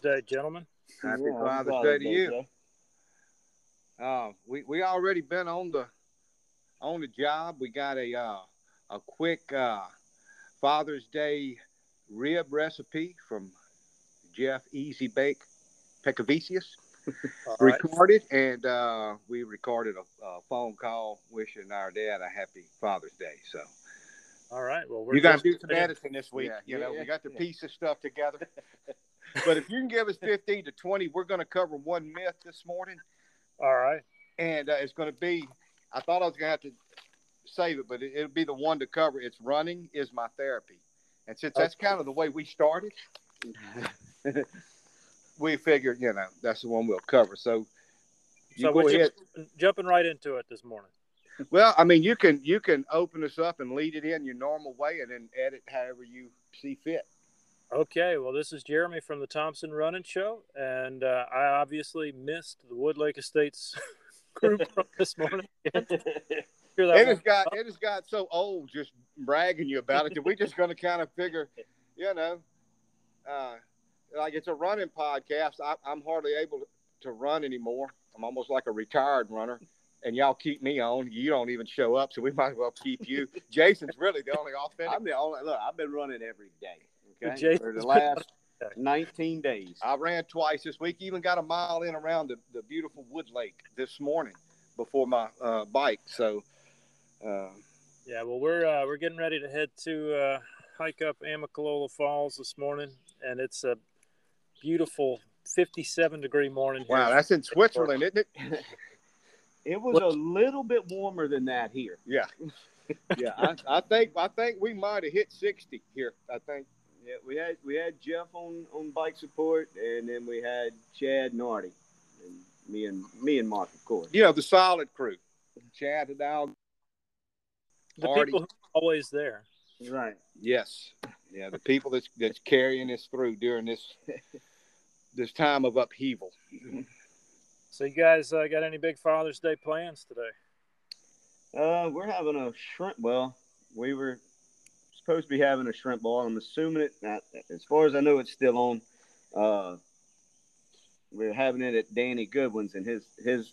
Father's Day, gentlemen. Happy Yeah, Father's Day to you. Uh, we we already been on the on the job. We got a uh, a quick uh, Father's Day rib recipe from Jeff Easy Bake Pecavicius. All right. Recorded and uh, we recorded a, a phone call wishing our dad a happy Father's Day. So All right. Well, we're you got to do some editing this week. Yeah, you know, yeah, we got the yeah. piece of stuff together. but if you can give us 15 to 20, we're going to cover one myth this morning. All right. and uh, it's going to be. I thought I was going to have to save it, but it, it'll be the one to cover. It's running is my therapy, and since that's kind of the way we started, we figured you know that's the one we'll cover. So you So go what you- ahead. Jumping right into it this morning. Well, I mean, you can you can open this up and lead it in your normal way, and then edit however you see fit. Okay, well, this is Jeremy from the Thompson Running Show, and uh, I obviously missed the Woodlake Estates group this morning. It has won't- got it has got so old just bragging you about it that we're just going to kind of figure, you know, uh, like it's a running podcast. I, I'm hardly able to run anymore. I'm almost like a retired runner, and y'all keep me on. You don't even show up, so we might as well keep you. Jason's really the only authentic. I'm the only look. I've been running every day. Okay, Jason's for the last 19 days. I ran twice this week. Even got a mile in around the, the beautiful Wood Lake this morning before my uh, bike. So. Uh, Yeah, well, we're uh, we're getting ready to head to uh, hike up Amicalola Falls this morning, and it's a beautiful 57 degree morning. Here. wow, that's in Switzerland, isn't it? It was a little bit warmer than that here. Yeah, yeah. I, I think I think we might have hit sixty here. I think. Yeah, we had we had Jeff on, on bike support, and then we had Chad Nardi, and me and me and Mark, of course. You know the solid crew. Chad and Al. the Artie. people who are always there. Right. Yes. Yeah, the people that's that's carrying us through during this this time of upheaval. So, you guys uh, got any big Father's Day plans today? Uh, we're having a shrimp. Well, we were supposed to be having a shrimp ball. I'm assuming it. Not, as far as I know, it's still on. Uh, we're having it at Danny Goodwin's, and his his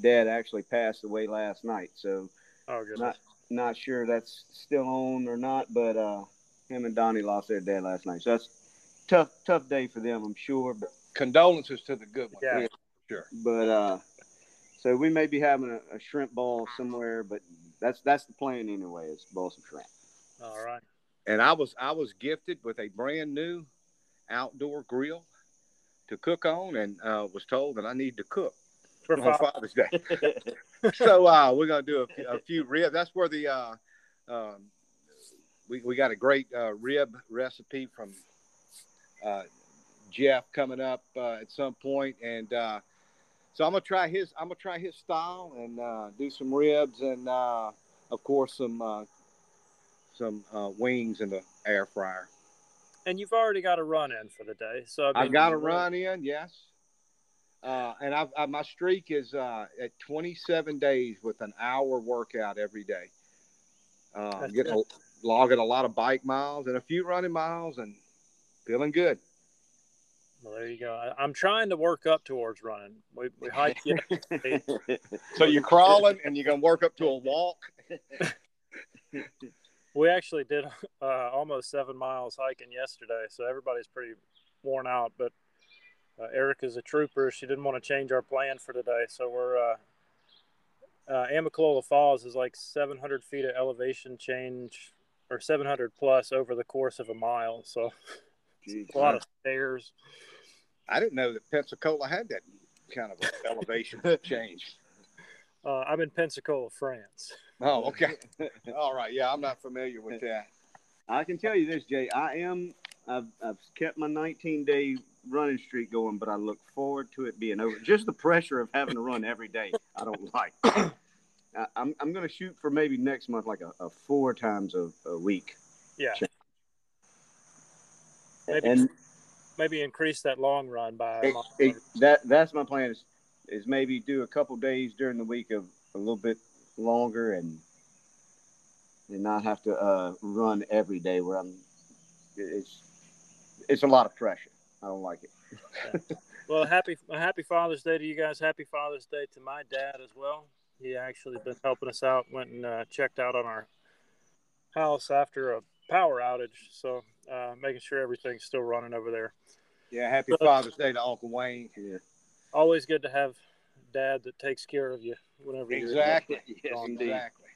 dad actually passed away last night. So Oh, good. not not sure that's still on or not. But uh, him and Donnie lost their dad last night. So that's tough tough day for them, I'm sure. But Condolences to the good one. Yeah. sure. but uh, so we may be having a, a shrimp ball somewhere. But that's that's the plan anyway. Is ball some shrimp. All right. And I was I was gifted with a brand new outdoor grill to cook on, and uh, was told that I need to cook For on Father's Father's Day. so uh, we're gonna do a, few- a few ribs. That's where the uh, um, we we got a great uh, rib recipe from uh, Jeff coming up uh, at some point, and uh, so I'm gonna try his I'm gonna try his style and uh, do some ribs and uh, of course some uh, some uh, wings in the air fryer. And you've already got a run in for the day. So, I mean, I've got a run in, yes. Uh, and I've, I, my streak is uh, at 27 days with an hour workout every day. Uh, That's getting a, logging a lot of bike miles and a few running miles and feeling good. Well, there you go. I, I'm trying to work up towards running. We, we hiked yesterday. So you're crawling and you're going to work up to a walk. We actually did uh, almost seven miles hiking yesterday, so everybody's pretty worn out. But uh, Erica's a trooper; she didn't want to change our plan for today, so we're uh, uh, Amicalola Falls is like 700 feet of elevation change, or 700 plus over the course of a mile. So a lot of stairs. I didn't know that Pensacola had that kind of elevation change. Uh, I'm in Pensacola, France. Oh, okay. All right. Yeah, I'm not familiar with that. I can tell you this, Jay. I am. I've, I've kept my 19 day running streak going, but I look forward to it being over. Just the pressure of having to run every day, I don't like. I, I'm I'm going to shoot for maybe next month, like a, a four times a, a week. Yeah, Sure. Maybe- and maybe increase that long run by. it, it, that that's my plan is is maybe do a couple days during the week of a little bit longer and and not have to uh, run every day where I'm. It's it's a lot of pressure. I don't like it. Yeah. Well, happy happy Father's Day to you guys. Happy Father's Day to my dad as well. He actually been helping us out. Went and uh, checked out on our house after a power outage, so uh, making sure everything's still running over there. Yeah, happy Father's Day to Uncle Wayne. Yeah. Always good to have dad that takes care of you whenever Exactly. Yes. Exactly.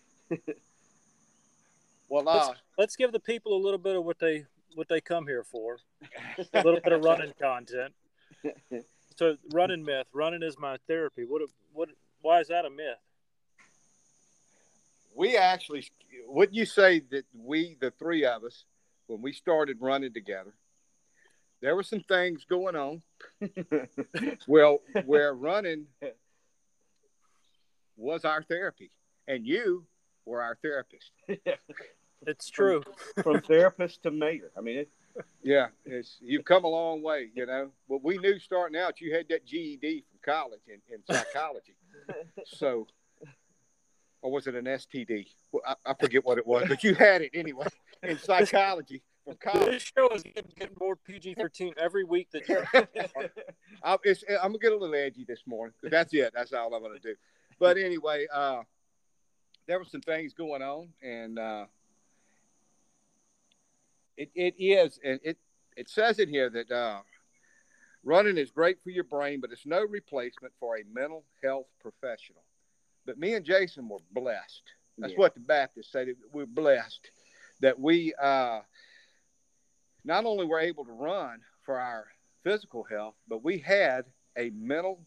well, Let's, uh, let's give the people a little bit of what they what they come here for. A little bit of running content. So running myth. Running is my therapy. What what why is that a myth? we actually, wouldn't you say that we, the three of us, when we started running together, there were some things going on. well, where running was our therapy, and you were our therapist. It's true. From therapist to mayor. I mean, it, Yeah, it's you've come a long way, you know. But we knew starting out you had that GED from college in, in psychology. so, or was it an STD? Well, I, I forget what it was, but you had it anyway in psychology from college. This show is getting, getting more PG thirteen every week that you I, it's, I'm gonna get a little edgy this morning. That's it. That's all I'm gonna do. But anyway, uh, there were some things going on, and uh, it, it is, and it it says in here that uh, running is great for your brain, but it's no replacement for a mental health professional. But me and Jason were blessed. That's Yeah. what the Baptists say. That we're blessed that we uh, not only were able to run for our physical health, but we had a mental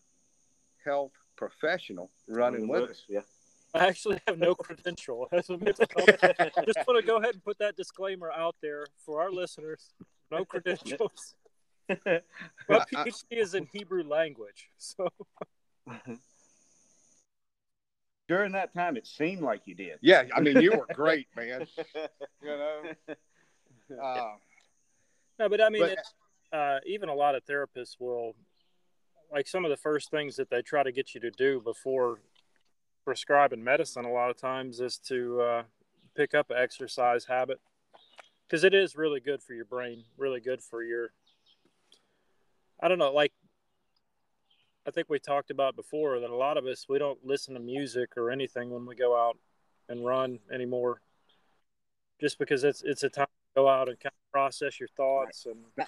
health professional running with us. Yeah. I actually have no credential. As a mental Just want to go ahead and put that disclaimer out there for our listeners. No credentials. My I- I- PhD is in Hebrew language, so During that time, it seemed like you did. Yeah, I mean, you were great, man. You know, uh, no. But I mean, But- it's, uh, even a lot of therapists will, like, some of the first things that they try to get you to do before prescribing medicine. A lot of times is to uh, pick up an exercise habit because it is really good for your brain, really good for your. I don't know, like I think we talked about before that a lot of us we don't listen to music or anything when we go out and run anymore, just because it's it's a time to go out and kind of process your thoughts and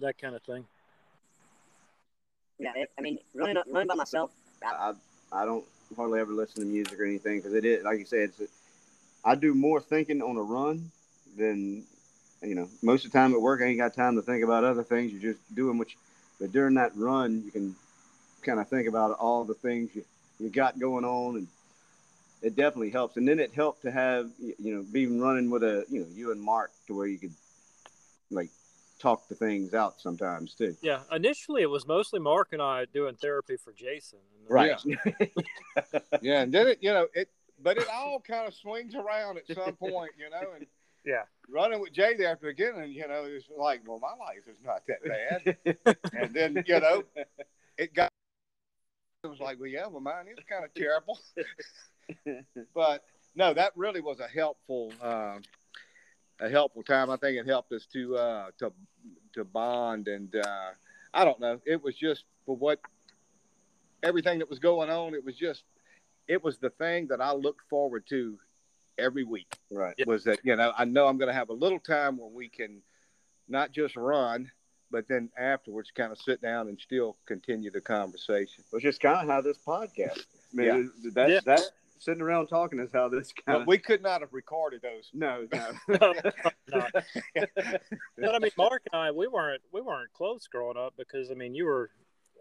that kind of thing. Yeah, it, I mean, running, running by myself, I, I don't hardly ever listen to music or anything because it is like you said. It's, I do more thinking on a run than you know. Most of the time at work, I ain't got time to think about other things. You're just doing what. You, but during that run, you can kind of think about all the things you, you got going on, and it definitely helps. And then it helped to have you know being running with a you know you and Mark to where you could like talk the things out sometimes too. Yeah, initially it was mostly Mark and I doing therapy for Jason. And Right. yeah, and then it, you know, it, but it all kind of swings around at some point, you know, and Yeah. running with Jay there at the beginning, you know, it's like, well, my life is not that bad, and then you know, it got, it was like, well, yeah, well, mine is kind of terrible, but no, that really was a helpful, um, a helpful time. I think it helped us to uh, to to bond, and uh, I don't know, it was just for what everything that was going on. It was just, it was the thing that I looked forward to every week. right. Yeah. Was that you know I know I'm going to have a little time where we can not just run, but then afterwards kind of sit down and still continue the conversation. Which is kind of how this podcast. I mean, that's Yeah. that sitting around talking is how this kind But of. we could not have recorded those. no, no. No. But I mean, Mark and I, we weren't we weren't close growing up because I mean, you were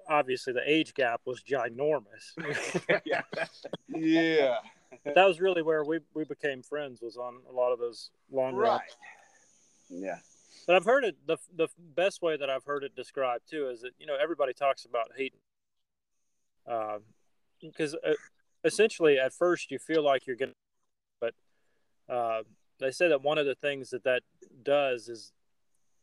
obviously the age gap was ginormous. yeah, yeah, that was really where we, we became friends was on a lot of those long runs. right. yeah. But I've heard it the the best way that I've heard it described too is that you know everybody talks about hating, because uh, essentially at first you feel like you're gonna, but uh, they say that one of the things that that does is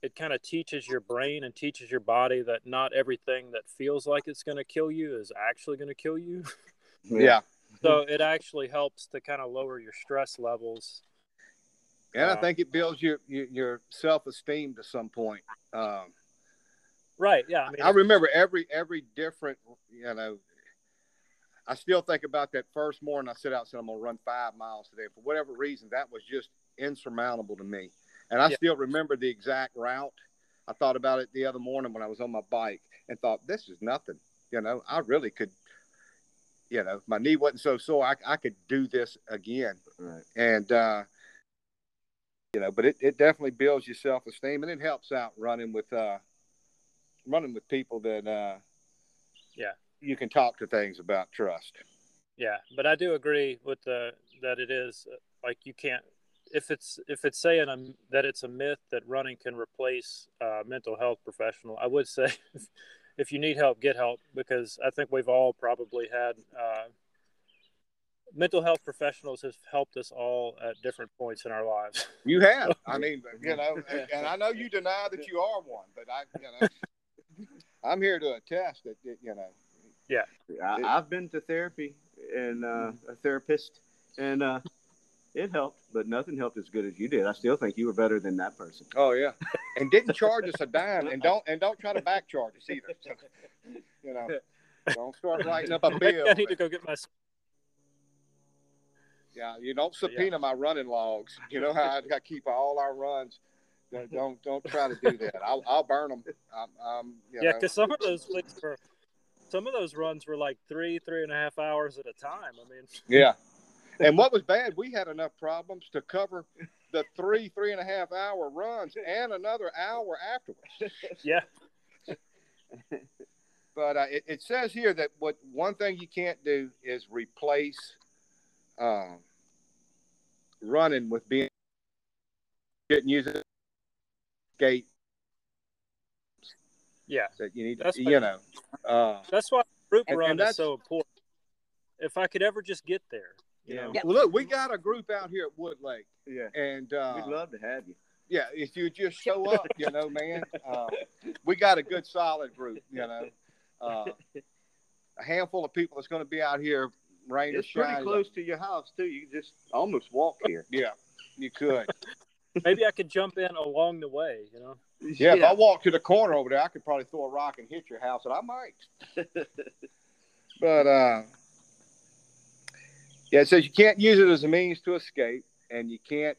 it kind of teaches your brain and teaches your body that not everything that feels like it's going to kill you is actually going to kill you. Yeah, so it actually helps to kind of lower your stress levels And I think it builds your your, your self esteem to some point. Um, Right. Yeah. I mean, I remember every every different, you know. I still think about that first morning. I set out and said I'm gonna run five miles today. For whatever reason, that was just insurmountable to me. And I Yeah. still remember the exact route. I thought about it the other morning when I was on my bike and thought, this is nothing. You know, I really could. You know, my knee wasn't so sore. I, I could do this again. Right. And uh, you know, but it, it definitely builds your self esteem and it helps out running with uh, running with people that uh, Yeah. You can talk to things about trust. Yeah, but I do agree with the that it is like you can't if it's if it's saying a, that it's a myth that running can replace uh, mental health professional. I would say if, if you need help, get help because I think we've all probably had uh, mental health professionals have helped us all at different points in our lives. You have, I mean, you know, and, and I know you deny that you are one, but I, you know, I'm here to attest that, you know, I, I've been to therapy and uh, a therapist, and uh, it helped, but nothing helped as good as you did. I still think you were better than that person. oh yeah, and didn't charge us a dime, and don't and don't try to back charge us either. So, you know, don't start writing up a bill. I need to go get my Yeah, you don't subpoena my running logs. You know how I, I keep all our runs. Don't don't, don't try to do that. I'll, I'll burn them. I'm, I'm, you yeah, because some of those things were some of those runs were like three three and a half hours at a time. I mean, yeah. And what was bad, we had enough problems to cover the three three and a half hour runs and another hour afterwards. yeah, But uh, it, it says here that what one thing you can't do is replace um, running with being getting using skate yeah. that you need. That's you know. Uh, That's why group And- run and is that's- so important. If I could ever just get there, you Yeah. know. Yeah. Well, look, we got a group out here at Wood Lake, Yeah, and uh, we'd love to have you. yeah, if you just show up, you know, man, uh, we got a good solid group, you know. Uh, a handful of people that's going to be out here, rain It's or shine. pretty close to your house too. You can just almost walk here. Yeah, you could. Maybe I could jump in along the way, you know. Yeah, if I walk to the corner over there, I could probably throw a rock and hit your house, and I might. but uh, yeah, it says you can't use it as a means to escape, and you can't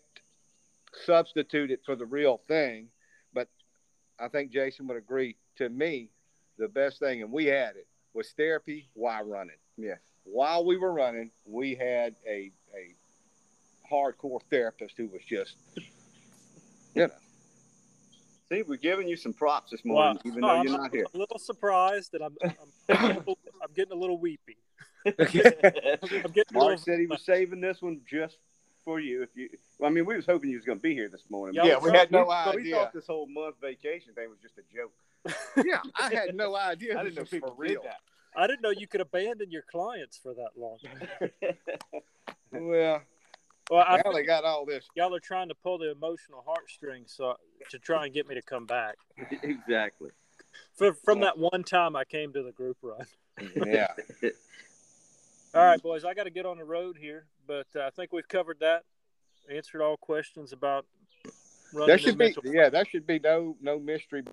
substitute it for the real thing. But I think Jason would agree. To me, the best thing, and we had it, was therapy while running. Yeah. While we were running, we had a a hardcore therapist who was just, you know. See, we're giving you some props this Wow. morning, even though Oh, you're I'm, not here. I'm a little surprised, and I'm I'm, getting a little- I'm getting a little weepy. I'm getting a Mark little. said he was saving this one just for you. If you, well, I mean, we was hoping you was going to be here this morning. Yeah, Yeah, we had no but we idea. thought this whole month vacation thing was just a joke. Yeah, I had no idea. I didn't know people for did real. I didn't know you could abandon your clients for that long. that. Well, Well, I finally got all this. y'all are trying to pull the emotional heartstrings so to try and get me to come back. exactly. For, from that one time I came to the group run. Yeah, All right, boys, I got to get on the road here, but uh, I think we've covered that. Answered all questions about running. there should be. Yeah, there should be no no mystery.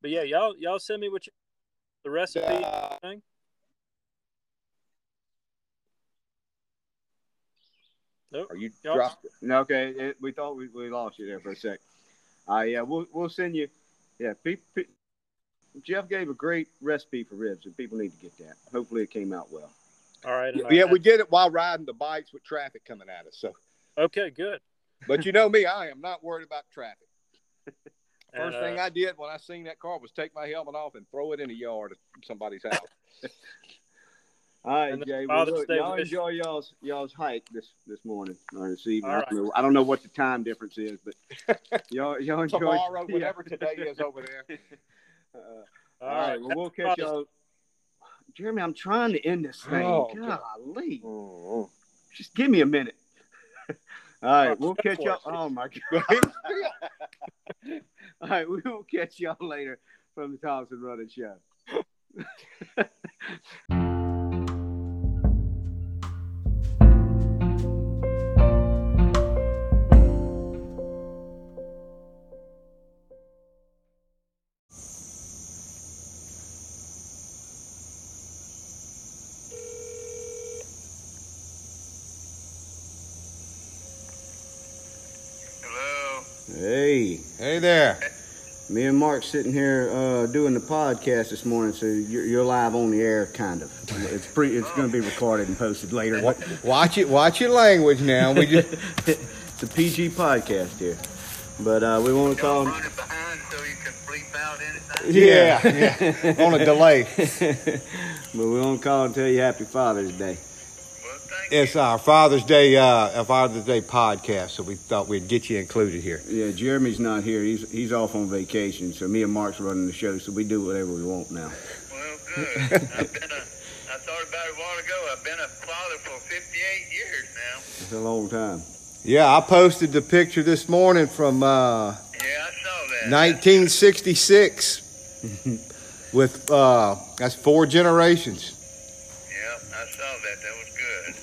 But yeah, y'all y'all send me what you, the recipe Uh, thing. Nope. Are you Y'all- dropped? it? No, okay, it, we thought we, we lost you there for a sec. Uh, yeah, we'll we'll send you. Yeah, pe- pe- Jeff gave a great recipe for ribs, and people need to get that. Hopefully, it came out well. All right. and Yeah, we did it while riding the bikes with traffic coming at us. So, Okay, good. but you know me, I am not worried about traffic. And, First thing uh, I did when I seen that car was take my helmet off and throw it in the yard of somebody's house. All right, Jay. Well, look, y'all wish- enjoy y'all's y'all's hike this this morning or this evening. All I, don't know, I don't know what the time difference is, but y'all y'all enjoy Tomorrow, yeah. whatever today is over there. Uh, all all right, well, we'll catch y'all. Jeremy, I'm trying to end this thing. Oh, Golly, Oh, just give me a minute. All right, Oh, we'll catch y'all. Oh my god! All right, we will catch y'all later from the Thompson Running Show. Hey, Hey there. me and Mark sitting here uh, doing the podcast this morning, so you're, you're live on the air, kind of. It's pre. It's going to be recorded and posted later. Wa- Watch it. Watch your language now. We just it's a PG podcast here, but uh, we want to call. Run it behind so you can bleep out anything. yeah, yeah. on a delay. but we want to call and tell you Happy Father's Day. Well, thank It's our Father's Day, uh, a Father's Day podcast, so we thought we'd get you included here. Yeah, Jeremy's not here. He's he's off on vacation, so me and Mark's running the show, so we do whatever we want now. Well, good. I've been a. I thought about it a while ago. I've been a father for 58 years now. It's a long time. Yeah, I posted the picture this morning from uh, Yeah, I saw that. 1966 with uh, that's four generations. Yeah, I saw that. That was good.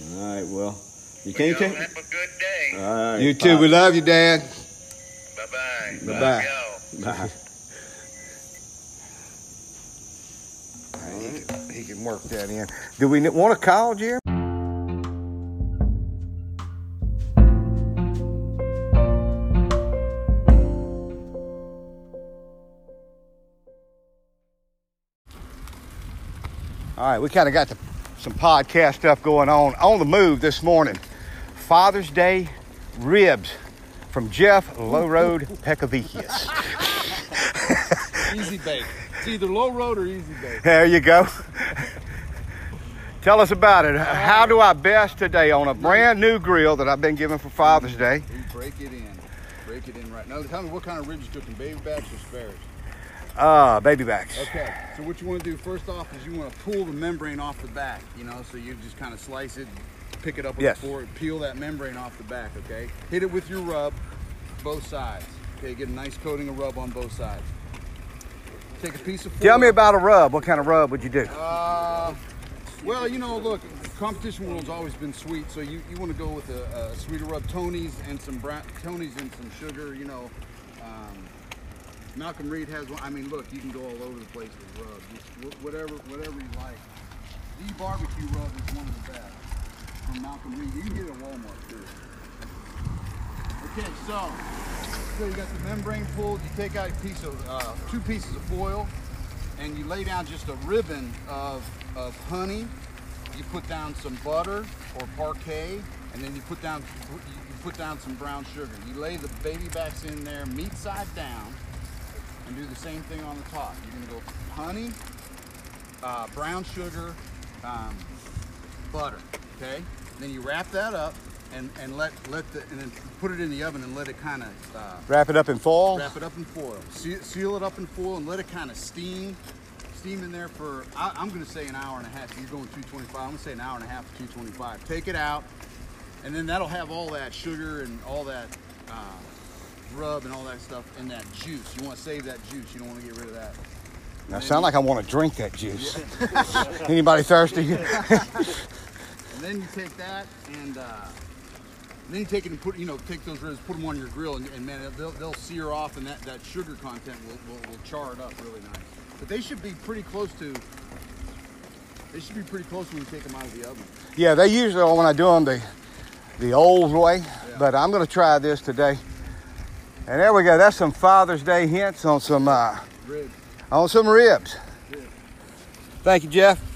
All right, well, you Well, can't take. have a good day. All right, You too. We love you, Dad. Bye bye. Bye-bye. y'all. Bye. He can, he can work that in. Do we want to call, Jerry? All right, we kind of got the, some podcast stuff going on on the move this morning. Father's Day ribs from Jeff Low Road Pecavicius. Easy bake. It's either low road or easy bake. There you go. Tell us about it. How do I best today on a brand new grill that I've been given for Father's Day? You break it in. Break it in right now. Tell me what kind of ribs you cooking, baby backs or spares? Uh, baby backs. Okay. So what you want to do first off is you want to pull the membrane off the back. You know, so you just kind of slice it, pick it up with Yes. a fork, peel that membrane off the back. Okay. Hit it with your rub, both sides. Okay. Get a nice coating of rub on both sides. Take a piece of. Tell me about a rub. What kind of rub would you do? Uh, well, you know, look, competition world's always been sweet, so you, you want to go with a, a sweeter rub, Tony's and some brown, Tony's and some sugar. You know, um, Malcolm Reed has one. I mean, look, you can go all over the place with rub, just whatever whatever you like. The barbecue rub is one of the best from Malcolm Reed. You can get it at Walmart too. Okay, so so you got the membrane pulled. You take out a piece of uh, two pieces of foil and you lay down just a ribbon of, of honey. You put down some butter or Parkay, and then you put down you put down some brown sugar. You lay the baby backs in there, meat side down, and do the same thing on the top. You're gonna go honey, uh, brown sugar, um, butter. Okay. Then you wrap that up and, and let let the and then put it in the oven and let it kind of uh, Wrap it up in foil. Wrap it up in foil. Seal, seal it up in foil and let it kind of steam. Steam in there for, I, I'm going to say an hour and a half. You're going 225. I'm going to say an hour and a half to 225. Take it out, and then that'll have all that sugar and all that uh, rub and all that stuff in that juice. You want to save that juice. You don't want to get rid of that. Now, sound like I want to drink that juice. Anybody thirsty? And then you take that and uh, then you take it and put, you know, take those ribs, put them on your grill, and, and man, they'll, they'll sear off, and that, that sugar content will, will, will char it up really nice. But they should be pretty close to. They should be pretty close when you take them out of the oven. yeah, they usually are when I do them the the old way, but I'm going to try this today. And there we go. That's some Father's Day hints on some uh, Ribs. on some ribs. Thank you, Jeff.